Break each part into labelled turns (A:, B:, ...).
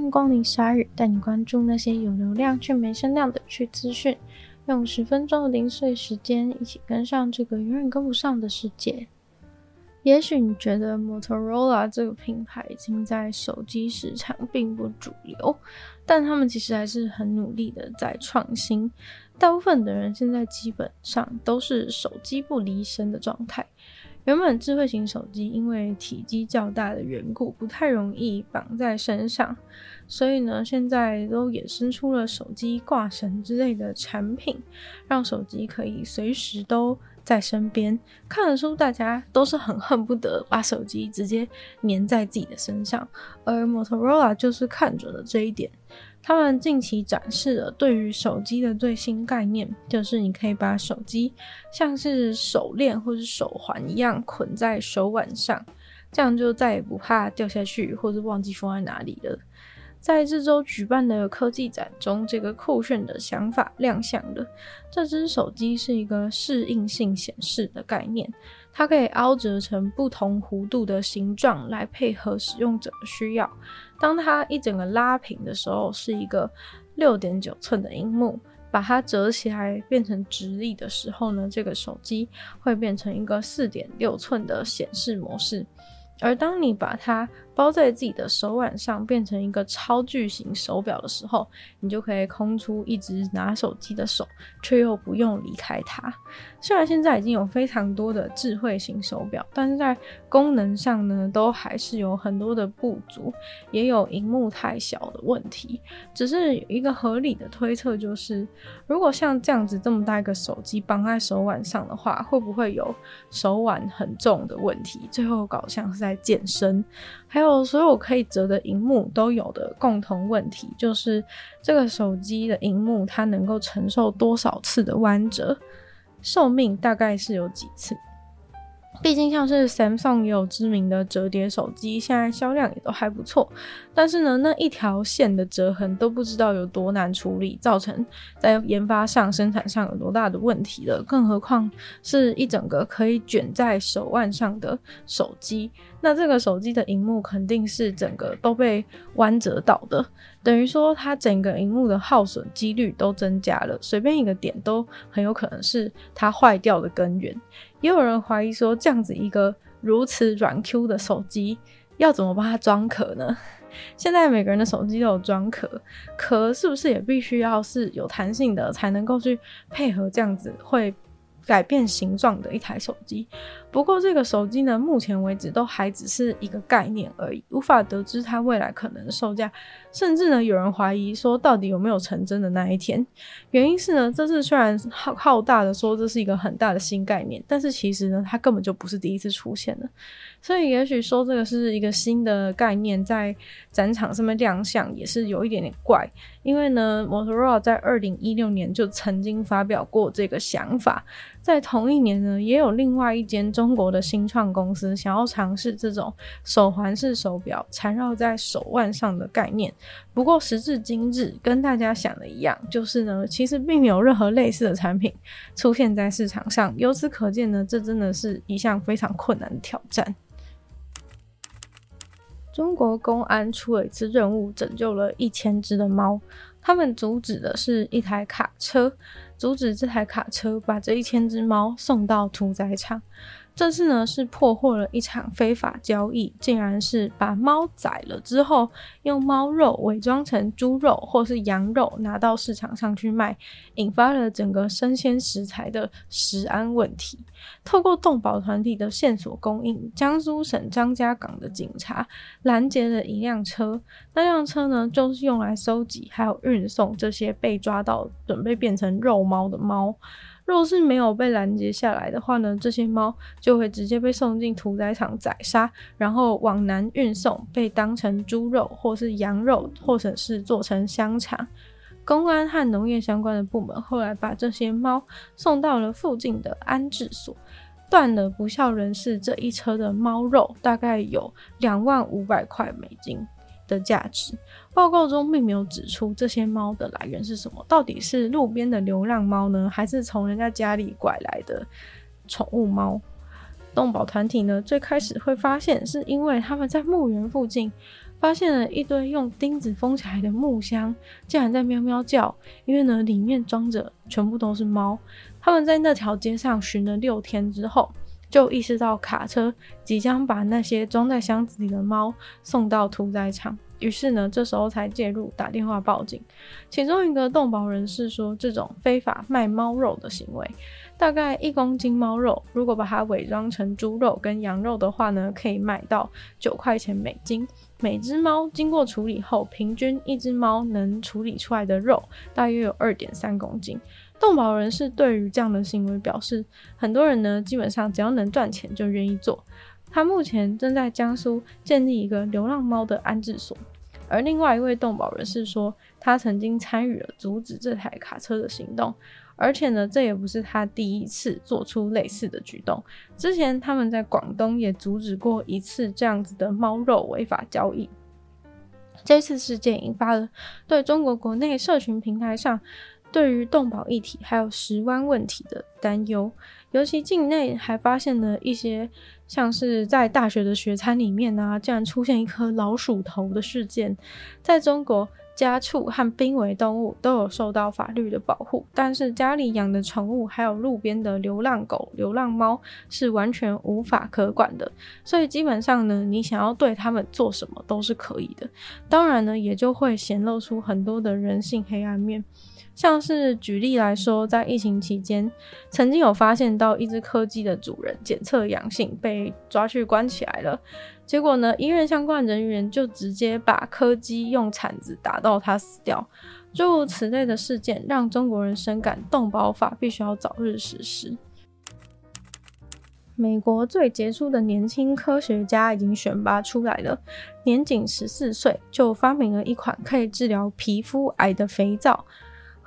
A: 迎光临鲨语，带你关注那些有流量却没声量的趣资讯。用十分钟的零碎时间，一起跟上这个永远跟不上的世界。也许你觉得 Motorola 这个品牌已经在手机市场并不主流，但他们其实还是很努力的在创新。大部分的人现在基本上都是手机不离身的状态。原本智慧型手机因为体积较大的缘故，不太容易绑在身上，所以呢，现在都衍生出了手机挂绳之类的产品，让手机可以随时都在身边。看得出大家都是很恨不得把手机直接粘在自己的身上，而 Motorola 就是看准了这一点。他们近期展示了对于手机的最新概念，就是你可以把手机像是手链或是手环一样捆在手腕上，这样就再也不怕掉下去或是忘记放在哪里了。在这周举办的科技展中，这个酷炫的想法亮相了。这只手机是一个适应性显示的概念，它可以凹折成不同弧度的形状来配合使用者的需要。当它一整个拉平的时候，是一个六点九寸的荧幕；把它折起来变成直立的时候呢，这个手机会变成一个四点六寸的显示模式。而当你把它包在自己的手腕上，变成一个超巨型手表的时候，你就可以空出一只拿手机的手，却又不用离开它。虽然现在已经有非常多的智慧型手表，但是在功能上呢，都还是有很多的不足，也有荧幕太小的问题。只是一个合理的推测，就是如果像这样子这么大一个手机绑在手腕上的话，会不会有手腕很重的问题？最后搞像是在健身。还有所有可以折的荧幕都有的共同问题，就是这个手机的荧幕它能够承受多少次的弯折，寿命大概是有几次。毕竟，像是 Samsung 也有知名的折叠手机，现在销量也都还不错。但是呢，那一条线的折痕都不知道有多难处理，造成在研发上、生产上有多大的问题了。更何况是一整个可以卷在手腕上的手机，那这个手机的荧幕肯定是整个都被弯折到的。等于说，它整个荧幕的耗损几率都增加了，随便一个点都很有可能是它坏掉的根源。也有人怀疑说，这样子一个如此软 Q 的手机，要怎么帮它装壳呢？现在每个人的手机都有装壳，壳是不是也必须要是有弹性的，才能够去配合这样子会改变形状的一台手机？不过这个手机呢，目前为止都还只是一个概念而已，无法得知它未来可能的售价。甚至呢，有人怀疑说，到底有没有成真的那一天？原因是呢，这次虽然浩浩大的说这是一个很大的新概念，但是其实呢，它根本就不是第一次出现了。所以也许说这个是一个新的概念在展场上面亮相，也是有一点点怪。因为呢，Motorola 在二零一六年就曾经发表过这个想法，在同一年呢，也有另外一间中国的新创公司想要尝试这种手环式手表缠绕在手腕上的概念。不过时至今日，跟大家想的一样，就是呢，其实并没有任何类似的产品出现在市场上。由此可见呢，这真的是一项非常困难的挑战。中国公安出了一次任务，拯救了一千只的猫。他们阻止的是一台卡车，阻止这台卡车把这一千只猫送到屠宰场。这次呢，是破获了一场非法交易，竟然是把猫宰了之后，用猫肉伪装成猪肉或是羊肉拿到市场上去卖，引发了整个生鲜食材的食安问题。透过动保团体的线索供应，江苏省张家港的警察拦截了一辆车，那辆车呢，就是用来收集还有运送这些被抓到准备变成肉猫的猫。若是没有被拦截下来的话呢，这些猫就会直接被送进屠宰场宰杀，然后往南运送，被当成猪肉或是羊肉，或者是做成香肠。公安和农业相关的部门后来把这些猫送到了附近的安置所，断了不孝人士这一车的猫肉，大概有两万五百块美金的价值。报告中并没有指出这些猫的来源是什么，到底是路边的流浪猫呢，还是从人家家里拐来的宠物猫？动保团体呢，最开始会发现是因为他们在墓园附近发现了一堆用钉子封起来的木箱，竟然在喵喵叫，因为呢里面装着全部都是猫。他们在那条街上寻了六天之后，就意识到卡车即将把那些装在箱子里的猫送到屠宰场。于是呢，这时候才介入打电话报警。其中一个动保人士说，这种非法卖猫肉的行为，大概一公斤猫肉，如果把它伪装成猪肉跟羊肉的话呢，可以卖到九块钱美金。每只猫经过处理后，平均一只猫能处理出来的肉大约有二点三公斤。动保人士对于这样的行为表示，很多人呢，基本上只要能赚钱就愿意做。他目前正在江苏建立一个流浪猫的安置所，而另外一位动保人士说，他曾经参与了阻止这台卡车的行动，而且呢，这也不是他第一次做出类似的举动。之前他们在广东也阻止过一次这样子的猫肉违法交易。这次事件引发了对中国国内社群平台上对于动保议题还有食湾问题的担忧。尤其境内还发现了一些，像是在大学的学餐里面啊，竟然出现一颗老鼠头的事件。在中国，家畜和濒危动物都有受到法律的保护，但是家里养的宠物还有路边的流浪狗、流浪猫是完全无法可管的。所以基本上呢，你想要对他们做什么都是可以的。当然呢，也就会显露出很多的人性黑暗面。像是举例来说，在疫情期间，曾经有发现到一只柯基的主人检测阳性，被抓去关起来了。结果呢，医院相关人员就直接把柯基用铲子打到它死掉。诸如此类的事件，让中国人深感动保法必须要早日实施。美国最杰出的年轻科学家已经选拔出来了，年仅十四岁就发明了一款可以治疗皮肤癌的肥皂。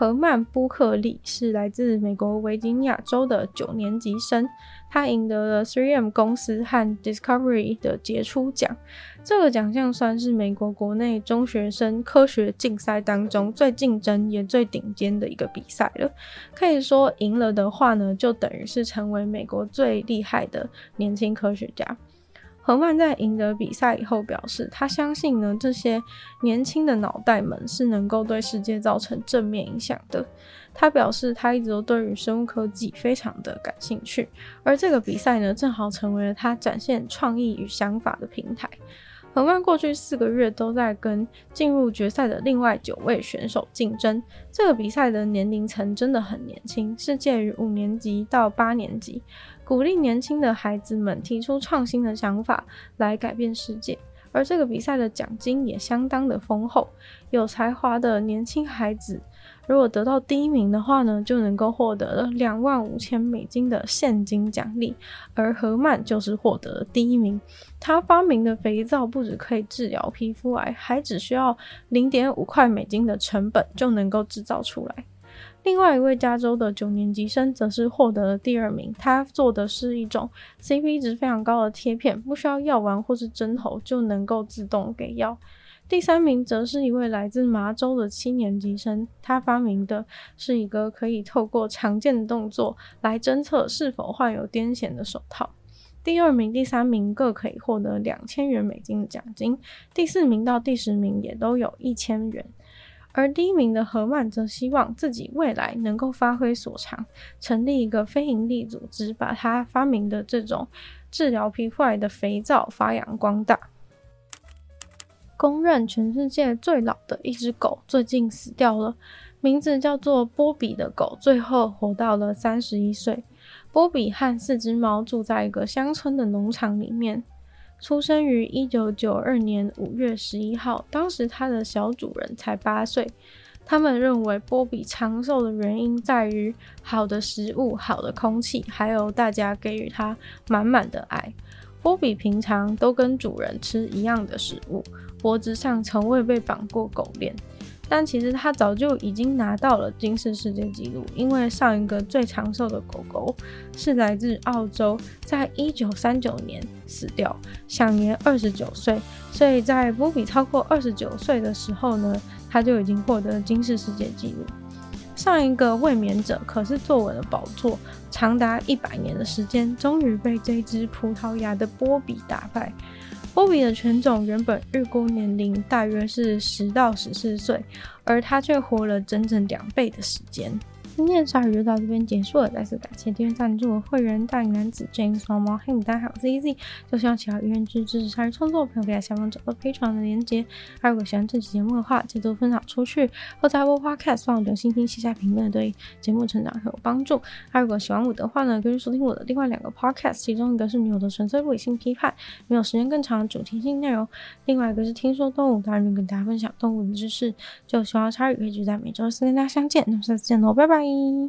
A: 荷曼·布克利是来自美国维吉尼亚州的九年级生，他赢得了 3M 公司和 Discovery 的杰出奖。这个奖项算是美国国内中学生科学竞赛当中最竞争也最顶尖的一个比赛了。可以说，赢了的话呢，就等于是成为美国最厉害的年轻科学家。荷曼在赢得比赛以后表示，他相信呢，这些年轻的脑袋们是能够对世界造成正面影响的。他表示，他一直都对于生物科技非常的感兴趣，而这个比赛呢，正好成为了他展现创意与想法的平台。荷曼过去四个月都在跟进入决赛的另外九位选手竞争。这个比赛的年龄层真的很年轻，是介于五年级到八年级，鼓励年轻的孩子们提出创新的想法来改变世界。而这个比赛的奖金也相当的丰厚，有才华的年轻孩子。如果得到第一名的话呢，就能够获得了两万五千美金的现金奖励。而何曼就是获得第一名。他发明的肥皂不止可以治疗皮肤癌，还只需要零点五块美金的成本就能够制造出来。另外一位加州的九年级生则是获得了第二名。他做的是一种 CP 值非常高的贴片，不需要药丸或是针头就能够自动给药。第三名则是一位来自麻州的七年级生，他发明的是一个可以透过常见的动作来侦测是否患有癫痫的手套。第二名、第三名各可以获得两千元美金的奖金，第四名到第十名也都有一千元。而第一名的何曼则希望自己未来能够发挥所长，成立一个非营利组织，把他发明的这种治疗皮肤癌的肥皂发扬光大。公认全世界最老的一只狗最近死掉了，名字叫做波比的狗最后活到了三十一岁。波比和四只猫住在一个乡村的农场里面。出生于一九九二年五月十一号，当时他的小主人才八岁。他们认为波比长寿的原因在于好的食物、好的空气，还有大家给予他满满的爱。波比平常都跟主人吃一样的食物。脖子上从未被绑过狗链，但其实他早就已经拿到了金氏世界纪录，因为上一个最长寿的狗狗是来自澳洲，在一九三九年死掉，享年二十九岁。所以在波比超过二十九岁的时候呢，他就已经获得了金氏世界纪录。上一个卫冕者可是坐稳了宝座长达一百年的时间，终于被这只葡萄牙的波比打败。波比的犬种原本预估年龄大约是十到十四岁，而它却活了整整两倍的时间。今天的鲨鱼就到这边结束了，再次感谢订阅赞助的会员大龄男子 James 毛毛黑牡丹还有 ZZ，就希望其他有愿意支持鲨鱼创作的朋友可以在下方找到 Patreon 的连结。如果喜欢这期节目的话，记得分享出去，或在 Apple Podcast 放留心听、写下评论，对节目成长很有帮助。如果喜欢我的话呢，可以收听我的另外两个 Podcast，其中一个是女友的纯粹理性批判，没有时间更长的主题性内容；另外一个是听说动物，当然跟大家分享动物的知识。就希望鲨鱼可以就在每周四跟大家相见，那么下次见喽，拜拜。え。